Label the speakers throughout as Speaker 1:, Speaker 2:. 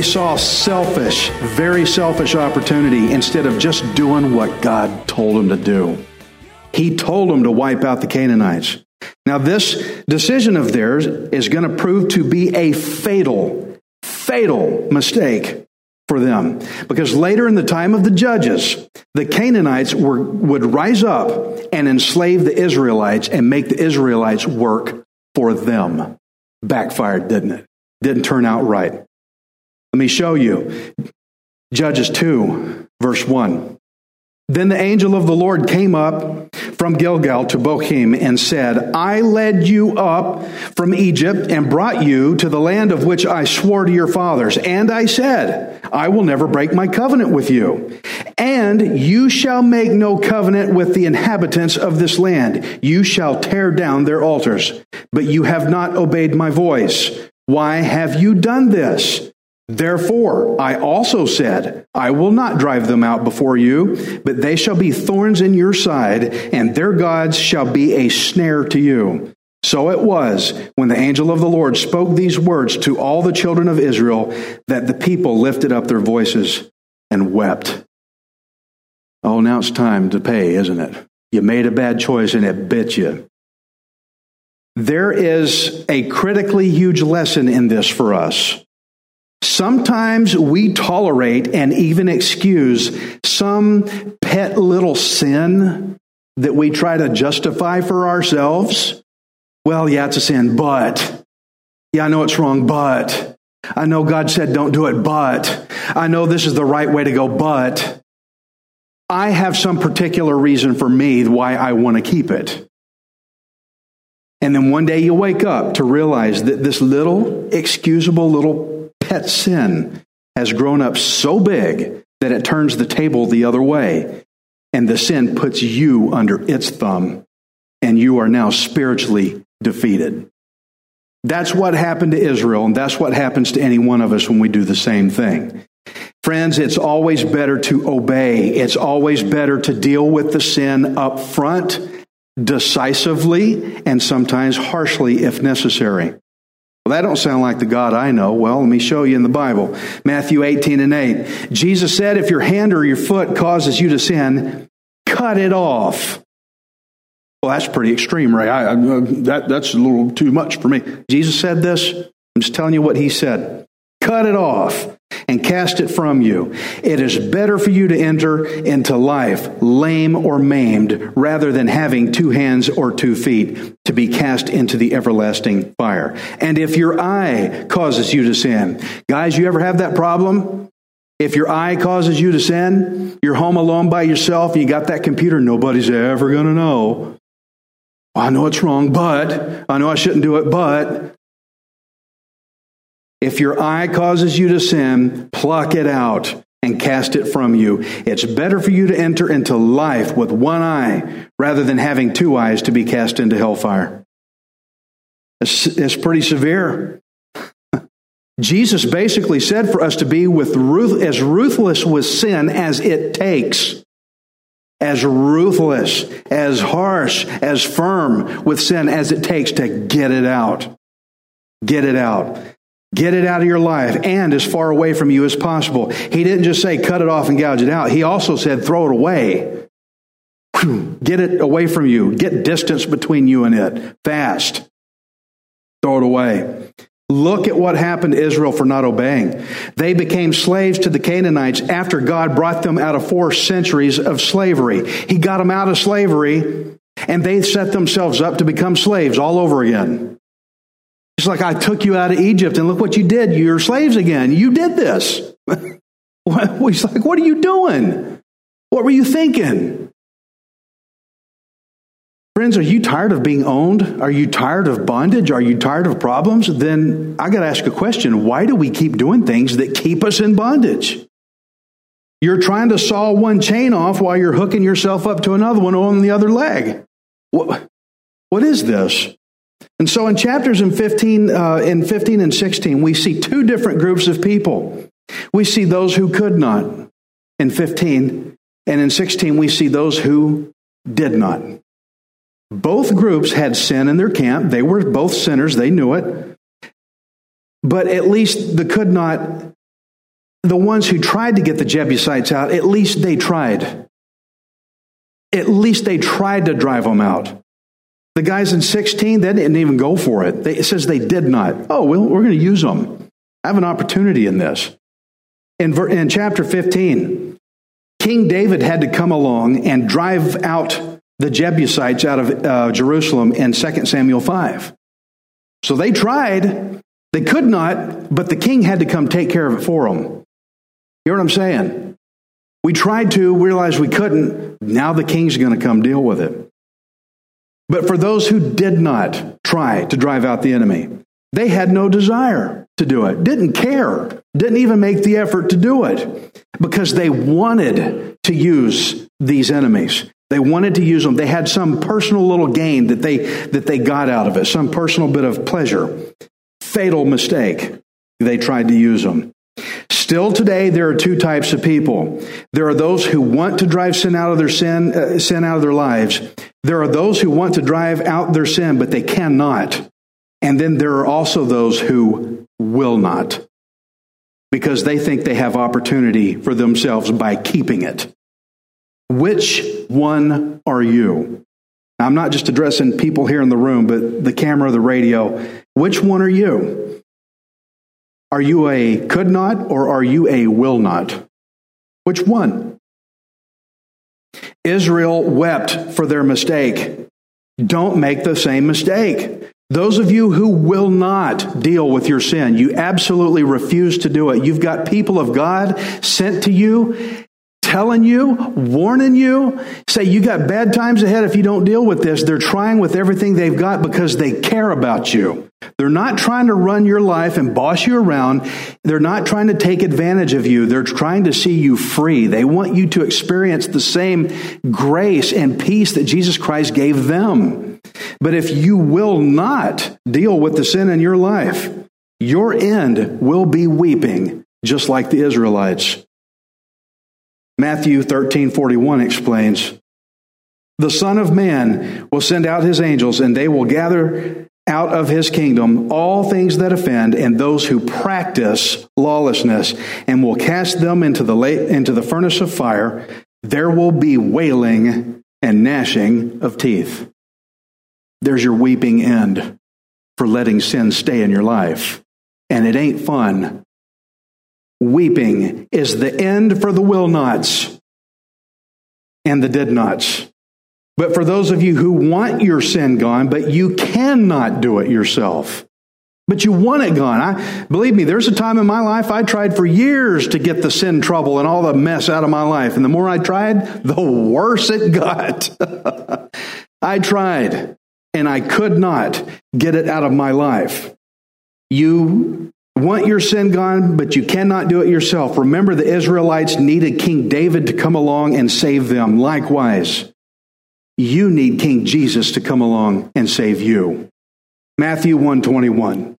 Speaker 1: They saw selfish, very selfish opportunity instead of just doing what God told them to do. He told them to wipe out the Canaanites. Now, this decision of theirs is going to prove to be a fatal, fatal mistake for them. Because later in the time of the judges, the Canaanites were, would rise up and enslave the Israelites and make the Israelites work for them. Backfired, didn't it? Didn't turn out right. Let me show you. Judges 2, verse 1. Then the angel of the Lord came up from Gilgal to Bochim and said, I led you up from Egypt and brought you to the land of which I swore to your fathers. And I said, I will never break my covenant with you. And you shall make no covenant with the inhabitants of this land. You shall tear down their altars. But you have not obeyed my voice. Why have you done this? Therefore, I also said, I will not drive them out before you, but they shall be thorns in your side, and their gods shall be a snare to you. So it was when the angel of the Lord spoke these words to all the children of Israel that the people lifted up their voices and wept. Oh, now it's time to pay, isn't it? You made a bad choice and it bit you. There is a critically huge lesson in this for us. Sometimes we tolerate and even excuse some pet little sin that we try to justify for ourselves. Well, yeah, it's a sin, but yeah, I know it's wrong, but I know God said don't do it, but I know this is the right way to go, but I have some particular reason for me why I want to keep it. And then one day you wake up to realize that this little, excusable little pet sin has grown up so big that it turns the table the other way. And the sin puts you under its thumb, and you are now spiritually defeated. That's what happened to Israel, and that's what happens to any one of us when we do the same thing. Friends, it's always better to obey. It's always better to deal with the sin up front, decisively, and sometimes harshly if necessary. Well, that don't sound like the God I know. Well, let me show you in the Bible. Matthew 18 and 8. Jesus said, if your hand or your foot causes you to sin, cut it off. Well, that's pretty extreme, Ray. I, I, that, that's a little too much for me. Jesus said this. I'm just telling you what he said. Cut it off and cast it from you. It is better for you to enter into life lame or maimed rather than having two hands or two feet to be cast into the everlasting fire. And if your eye causes you to sin, guys, you ever have that problem? If your eye causes you to sin, you're home alone by yourself, you got that computer, nobody's ever going to know. I know it's wrong, but I know I shouldn't do it, but if your eye causes you to sin, pluck it out and cast it from you. It's better for you to enter into life with one eye rather than having two eyes to be cast into hellfire. It's, it's pretty severe. Jesus basically said for us to be with ruth, as ruthless with sin as it takes. As ruthless, as harsh, as firm with sin as it takes to get it out. Get it out. Get it out of your life and as far away from you as possible. He didn't just say cut it off and gouge it out. He also said throw it away. Get it away from you. Get distance between you and it. Fast. Throw it away. Look at what happened to Israel for not obeying. They became slaves to the Canaanites after God brought them out of four centuries of slavery. He got them out of slavery And they set themselves up to become slaves all over again. It's like, I took you out of Egypt and look what you did. You're slaves again. You did this. He's like, what are you doing? What were you thinking? Friends, are you tired of being owned? Are you tired of bondage? Are you tired of problems? Then I got to ask a question. Why do we keep doing things that keep us in bondage? You're trying to saw one chain off while you're hooking yourself up to another one on the other leg. What, what is this? And so in chapters in 15, uh, in 15 and 16, we see two different groups of people. We see those who could not in 15, and in 16, we see those who did not. Both groups had sin in their camp. They were both sinners, they knew it. But at least the could not, the ones who tried to get the Jebusites out, at least they tried. At least they tried to drive them out. The guys in 16, they didn't even go for it. They, it says they did not. Oh, well, we're going to use them. I have an opportunity in this. In, in chapter 15, King David had to come along and drive out the Jebusites out of uh, Jerusalem in 2 Samuel 5. So they tried. They could not, but the king had to come take care of it for them. You hear what I'm saying? We tried to, realized we couldn't. Now the king's going to come deal with it. But for those who did not try to drive out the enemy, they had no desire to do it, didn't care, didn't even make the effort to do it because they wanted to use these enemies. They wanted to use them. They had some personal little gain that they, that they got out of it, some personal bit of pleasure. Fatal mistake. They tried to use them. Still today, there are two types of people. There are those who want to drive sin out of their sin, uh, sin out of their lives. There are those who want to drive out their sin, but they cannot. And then there are also those who will not because they think they have opportunity for themselves by keeping it. Which one are you? I'm not just addressing people here in the room, but the camera, the radio. Which one are you? Are you a could not or are you a will not? Which one? Israel wept for their mistake. Don't make the same mistake. Those of you who will not deal with your sin, you absolutely refuse to do it. You've got people of God sent to you telling you, warning you, say you got bad times ahead if you don't deal with this. They're trying with everything they've got because they care about you. They're not trying to run your life and boss you around. They're not trying to take advantage of you. They're trying to see you free. They want you to experience the same grace and peace that Jesus Christ gave them. But if you will not deal with the sin in your life, your end will be weeping, just like the Israelites. Matthew 13 41 explains, The Son of Man will send out his angels, and they will gather out of his kingdom all things that offend and those who practice lawlessness, and will cast them into the, into the furnace of fire. There will be wailing and gnashing of teeth. There's your weeping end for letting sin stay in your life. And it ain't fun weeping is the end for the will nots and the did nots. But for those of you who want your sin gone, but you cannot do it yourself, but you want it gone. I believe me, there's a time in my life I tried for years to get the sin trouble and all the mess out of my life. And the more I tried, the worse it got. I tried and I could not get it out of my life. You want your sin gone, but you cannot do it yourself. Remember, the Israelites needed King David to come along and save them. Likewise, you need King Jesus to come along and save you. Matthew 121.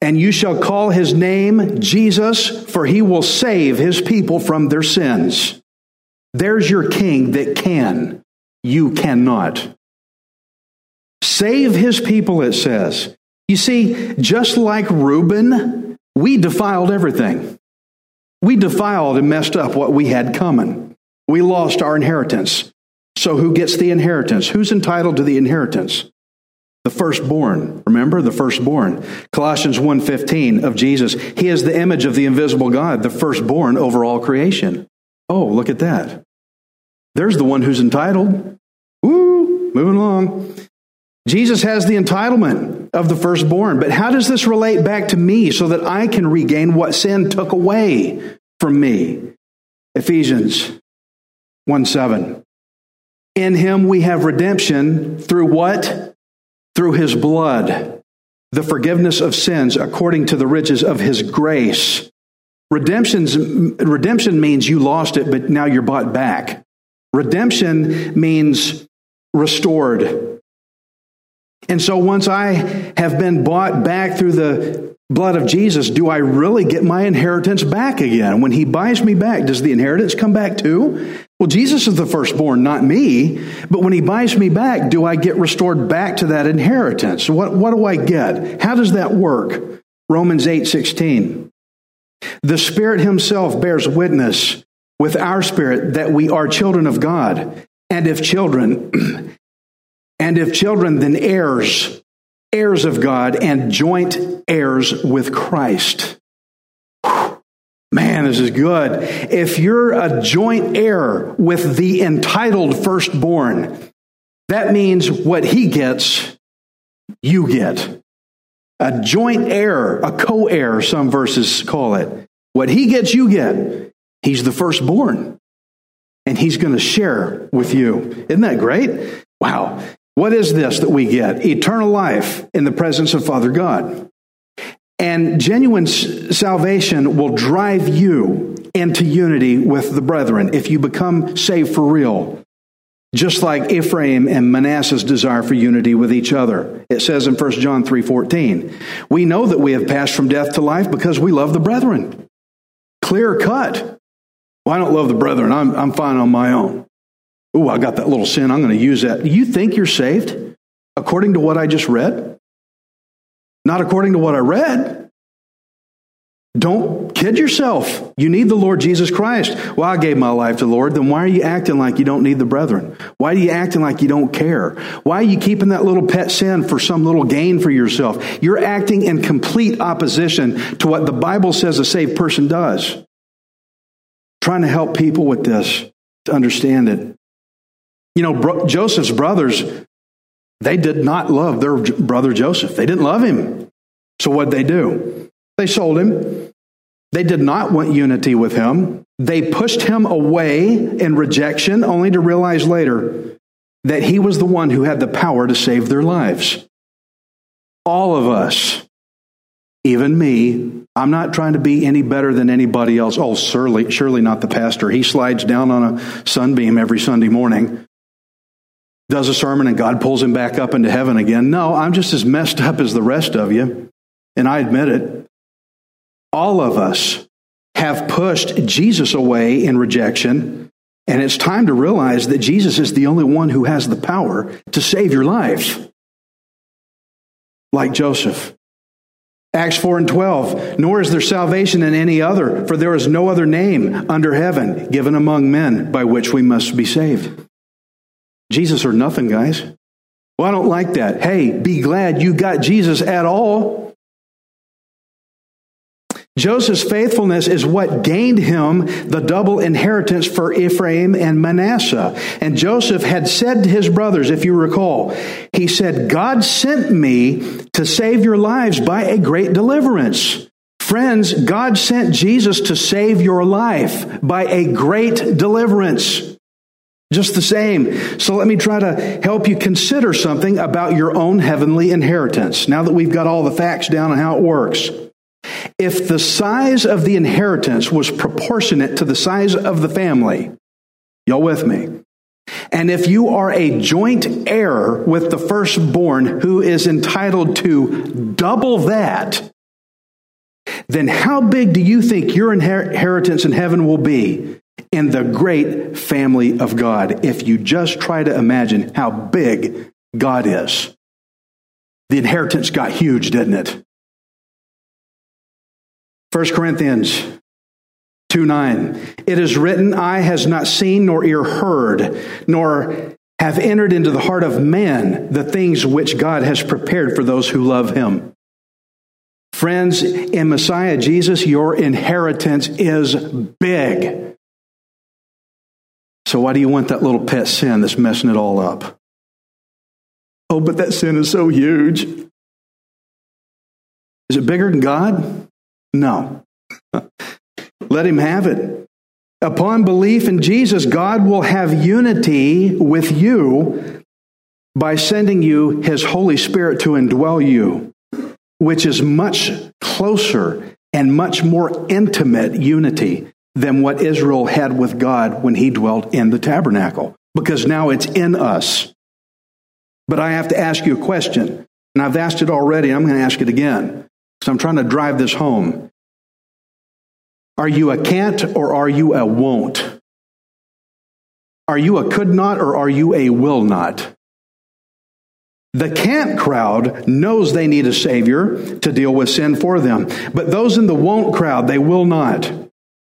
Speaker 1: And you shall call his name Jesus, for he will save his people from their sins. There's your king that can. You cannot. Save his people, it says. You see, just like Reuben, we defiled everything. We defiled and messed up what we had coming. We lost our inheritance. So who gets the inheritance? Who's entitled to the inheritance? The firstborn. Remember the firstborn. Colossians 1:15 of Jesus. He is the image of the invisible God, the firstborn over all creation. Oh, look at that. There's the one who's entitled. Woo, moving along. Jesus has the entitlement of the firstborn, but how does this relate back to me so that I can regain what sin took away from me? Ephesians 1 7. In him we have redemption through what? Through his blood, the forgiveness of sins according to the riches of his grace. Redemption's, redemption means you lost it, but now you're bought back. Redemption means restored. And so once I have been bought back through the blood of Jesus, do I really get my inheritance back again? When he buys me back, does the inheritance come back too? Well, Jesus is the firstborn, not me. But when he buys me back, do I get restored back to that inheritance? What, what do I get? How does that work? Romans 8 16. The Spirit Himself bears witness with our spirit that we are children of God. And if children, and if children, then heirs, heirs of God and joint heirs with Christ. Man, this is good. If you're a joint heir with the entitled firstborn, that means what he gets, you get. A joint heir, a co heir, some verses call it. What he gets, you get. He's the firstborn, and he's going to share with you. Isn't that great? Wow. What is this that we get? Eternal life in the presence of Father God. And genuine salvation will drive you into unity with the brethren if you become saved for real. Just like Ephraim and Manasseh's desire for unity with each other. It says in 1 John 3:14, "We know that we have passed from death to life because we love the brethren." Clear cut. Well, I don't love the brethren. I'm, I'm fine on my own. Oh, I got that little sin. I'm going to use that. You think you're saved according to what I just read? Not according to what I read. Don't kid yourself. You need the Lord Jesus Christ. Well, I gave my life to the Lord. Then why are you acting like you don't need the brethren? Why are you acting like you don't care? Why are you keeping that little pet sin for some little gain for yourself? You're acting in complete opposition to what the Bible says a saved person does trying to help people with this to understand it. You know, bro- Joseph's brothers, they did not love their brother Joseph. They didn't love him. So what'd they do? They sold him. They did not want unity with him. They pushed him away in rejection, only to realize later that he was the one who had the power to save their lives. All of us even me. I'm not trying to be any better than anybody else. Oh, surely, surely not the pastor. He slides down on a sunbeam every Sunday morning, does a sermon, and God pulls him back up into heaven again. No, I'm just as messed up as the rest of you, and I admit it. All of us have pushed Jesus away in rejection, and it's time to realize that Jesus is the only one who has the power to save your life. Like Joseph. Acts 4 and 12, nor is there salvation in any other, for there is no other name under heaven given among men by which we must be saved. Jesus or nothing, guys. Well, I don't like that. Hey, be glad you got Jesus at all. Joseph's faithfulness is what gained him the double inheritance for Ephraim and Manasseh. And Joseph had said to his brothers, if you recall, he said, God sent me to save your lives by a great deliverance. Friends, God sent Jesus to save your life by a great deliverance. Just the same. So let me try to help you consider something about your own heavenly inheritance now that we've got all the facts down on how it works. If the size of the inheritance was proportionate to the size of the family, y'all with me? And if you are a joint heir with the firstborn who is entitled to double that, then how big do you think your inheritance in heaven will be in the great family of God if you just try to imagine how big God is? The inheritance got huge, didn't it? 1 Corinthians 2 9. It is written, Eye has not seen, nor ear heard, nor have entered into the heart of man the things which God has prepared for those who love him. Friends, in Messiah Jesus, your inheritance is big. So why do you want that little pet sin that's messing it all up? Oh, but that sin is so huge. Is it bigger than God? No. Let him have it. Upon belief in Jesus, God will have unity with you by sending you his Holy Spirit to indwell you, which is much closer and much more intimate unity than what Israel had with God when he dwelt in the tabernacle, because now it's in us. But I have to ask you a question, and I've asked it already, I'm going to ask it again, because I'm trying to drive this home. Are you a can't or are you a won't? Are you a could not or are you a will not? The can't crowd knows they need a savior to deal with sin for them. But those in the won't crowd, they will not.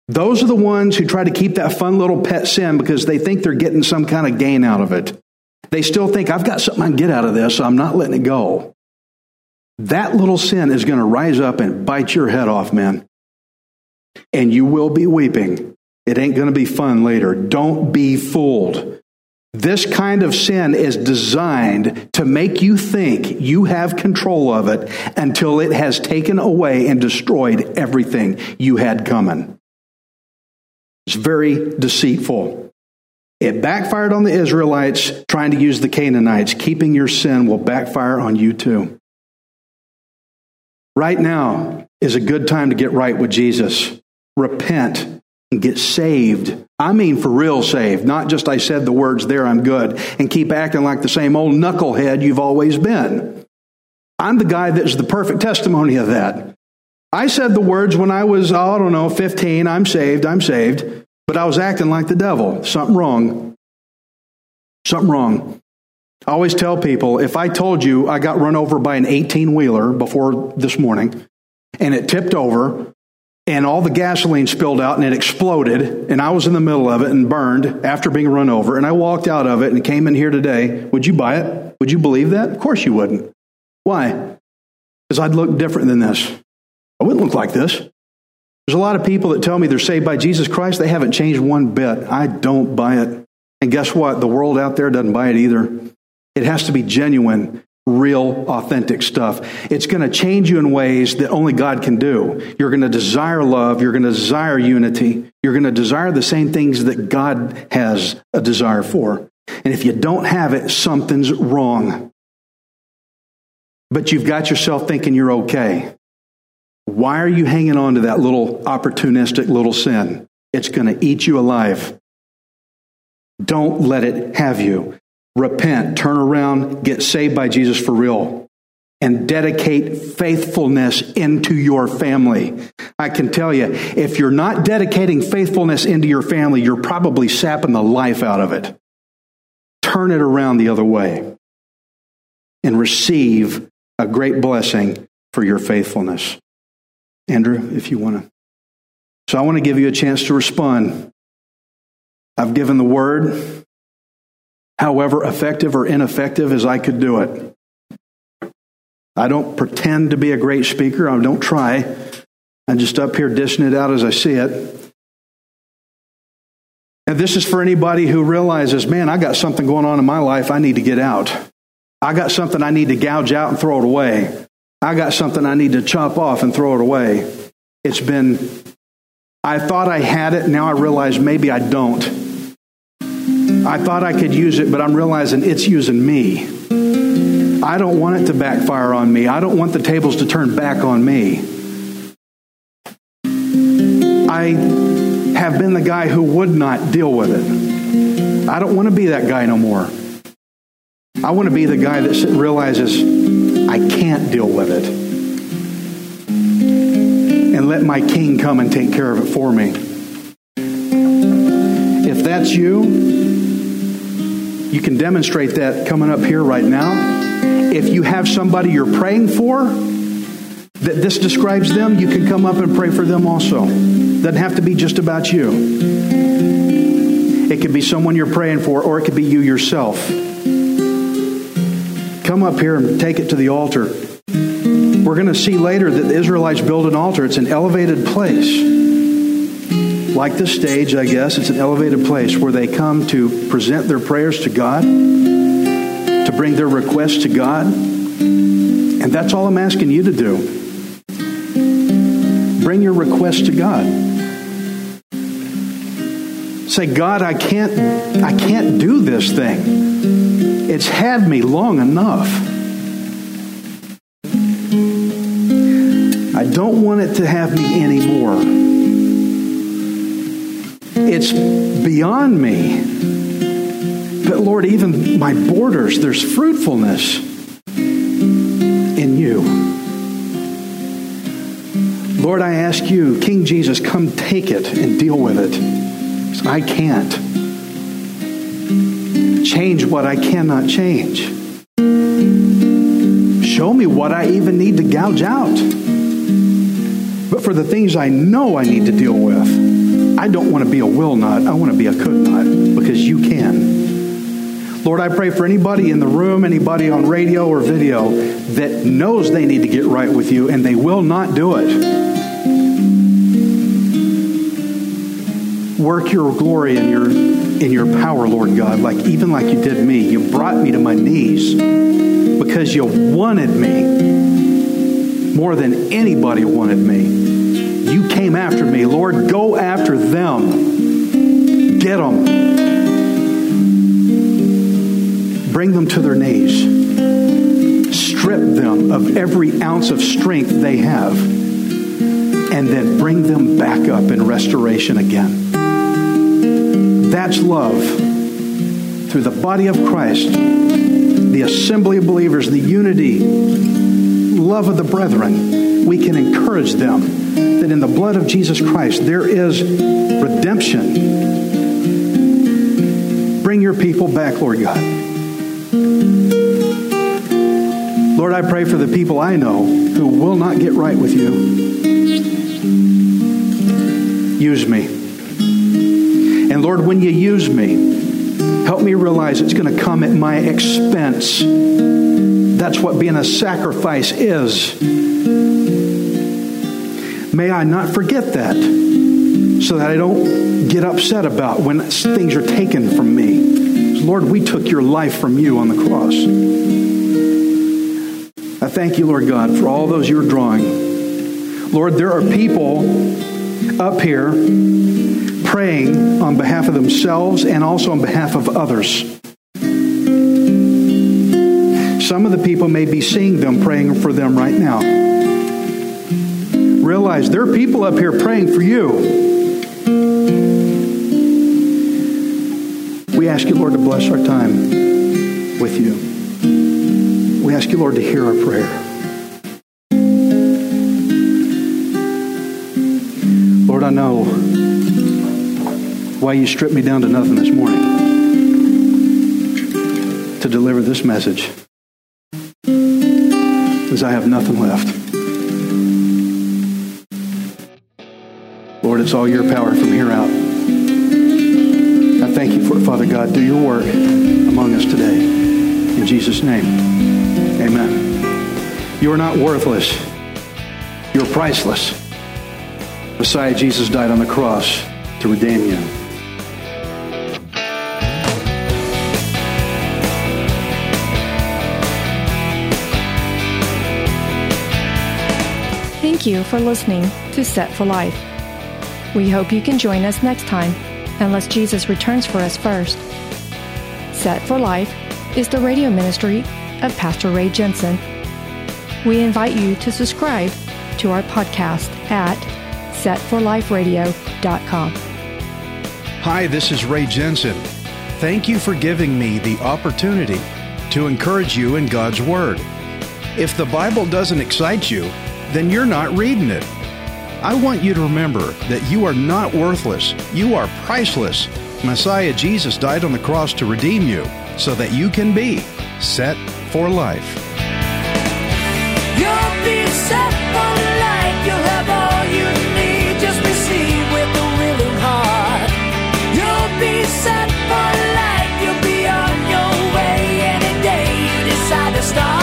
Speaker 1: Those are the ones who try to keep that fun little pet sin because they think they're getting some kind of gain out of it. They still think, I've got something I can get out of this, so I'm not letting it go. That little sin is going to rise up and bite your head off, man. And you will be weeping. It ain't going to be fun later. Don't be fooled. This kind of sin is designed to make you think you have control of it until it has taken away and destroyed everything you had coming. It's very deceitful. It backfired on the Israelites trying to use the Canaanites. Keeping your sin will backfire on you too. Right now is a good time to get right with Jesus. Repent and get saved. I mean, for real saved, not just I said the words there, I'm good, and keep acting like the same old knucklehead you've always been. I'm the guy that's the perfect testimony of that. I said the words when I was, oh, I don't know, 15, I'm saved, I'm saved, but I was acting like the devil. Something wrong. Something wrong. I always tell people if I told you I got run over by an 18 wheeler before this morning and it tipped over and all the gasoline spilled out and it exploded and i was in the middle of it and burned after being run over and i walked out of it and came in here today would you buy it would you believe that of course you wouldn't why because i'd look different than this Oh, i wouldn't look like this there's a lot of people that tell me they're saved by jesus christ they haven't changed one bit i don't buy it and guess what the world out there doesn't buy it either it has to be genuine real, authentic stuff. It's going to change you in ways that only God can do. You're going to desire love. You're going to desire unity. You're going to desire the same things that God has a desire for. And if you don't have it, something's wrong. But you've got yourself thinking you're okay. Why are you hanging on to that little opportunistic little sin? It's going to eat you alive. Don't let it have you repent, turn around, get saved by Jesus for real, and dedicate faithfulness into your family. I can tell you, if you're not dedicating faithfulness into your family, you're probably sapping the life out of it. Turn it around the other way and receive a great blessing for your faithfulness. Andrew, if you want to. So I want to give you a chance to respond. I've given the word however effective or ineffective as I could do it. I don't pretend to be a great speaker. I don't try. I'm just up here dishing it out as I see it. And this is for anybody who realizes, man, I got something going on in my life I need to get out. I got something I need to gouge out and throw it away. I got something I need to chop off and throw it away. It's been, I thought I had it. Now I realize maybe I don't. I thought I could use it, but I'm realizing it's using me. I don't want it to backfire on me. I don't want the tables to turn back on me. I have been the guy who would not deal with it. I don't want to be that guy no more. I want to be the guy that realizes I can't deal with it. And let my king come and take care of it for me. If that's you, you can demonstrate that coming up here right now. If you have somebody you're praying for that this describes them, you can come up and pray for them also. Doesn't have to be just about you. It could be someone you're praying for, or it could be you yourself. Come up here and take it to the altar. We're going to see later that the Israelites build an altar. It's an elevated place. like the stage, I guess, it's an elevated place where they come to present their prayers to God, to bring their requests to God. And that's all I'm asking you to do. Bring your request to God. Say, God, I can't, I can't do this thing. It's had me long enough. I don't want it to have me anymore. It's beyond me. But Lord, even my borders, there's fruitfulness in you. Lord, I ask you, King Jesus, come take it and deal with it. I can't change what I cannot change. Show me what I even need to gouge out. But for the things I know I need to deal with, I don't want to be a will not. I want to be a could not because you can. Lord, I pray for anybody in the room, anybody on radio or video that knows they need to get right with you and they will not do it. work your glory and your in your power, Lord God, like even like you did me. You brought me to my knees because you wanted me more than anybody wanted me. You came after me, Lord. Go after them. Get them. Bring them to their knees. Strip them of every ounce of strength they have and then bring them back up in restoration again. That's love. Through the body of Christ, the assembly of believers, the unity, love of the brethren, we can encourage them that in the blood of Jesus Christ there is redemption. Bring your people back, Lord God. Lord, I pray for the people I know who will not get right with you. Use me. And Lord, when you use me, help me realize it's going to come at my expense. That's what being a sacrifice is. May I not forget that so that I don't get upset about when things are taken from me. Lord, we took your life from you on the cross. I thank you, Lord God, for all those you're drawing. Lord, there are people up here praying on behalf of themselves and also on behalf of others. Some of the people may be seeing them praying for them right now. Realize there are people up here praying for you. We ask you, Lord, to bless our time with you. We ask you, Lord, to hear our prayer. Lord, I know why you stripped me down to nothing this morning to deliver this message. Because I have nothing left. Lord, it's all your power from here out. I thank you for it, Father God. Do your work among us today. In Jesus' name, amen. You are not worthless. You're priceless. Messiah Jesus died on the cross to redeem you.
Speaker 2: Thank you for listening to Set for Life. We hope you can join us next time, unless Jesus returns for us first. Set for Life is the radio ministry of Pastor Ray Jensen. We invite you to subscribe to our podcast at setforliferadio.com.
Speaker 1: Hi, this is Ray Jensen. Thank you for giving me the opportunity to encourage you in God's Word. If the Bible doesn't excite you, then you're not reading it. I want you to remember that you are not worthless. You are priceless. Messiah Jesus died on the cross to redeem you so that you can be set for life.
Speaker 3: You'll be set for set for life. You'll be on your way any day you decide to start.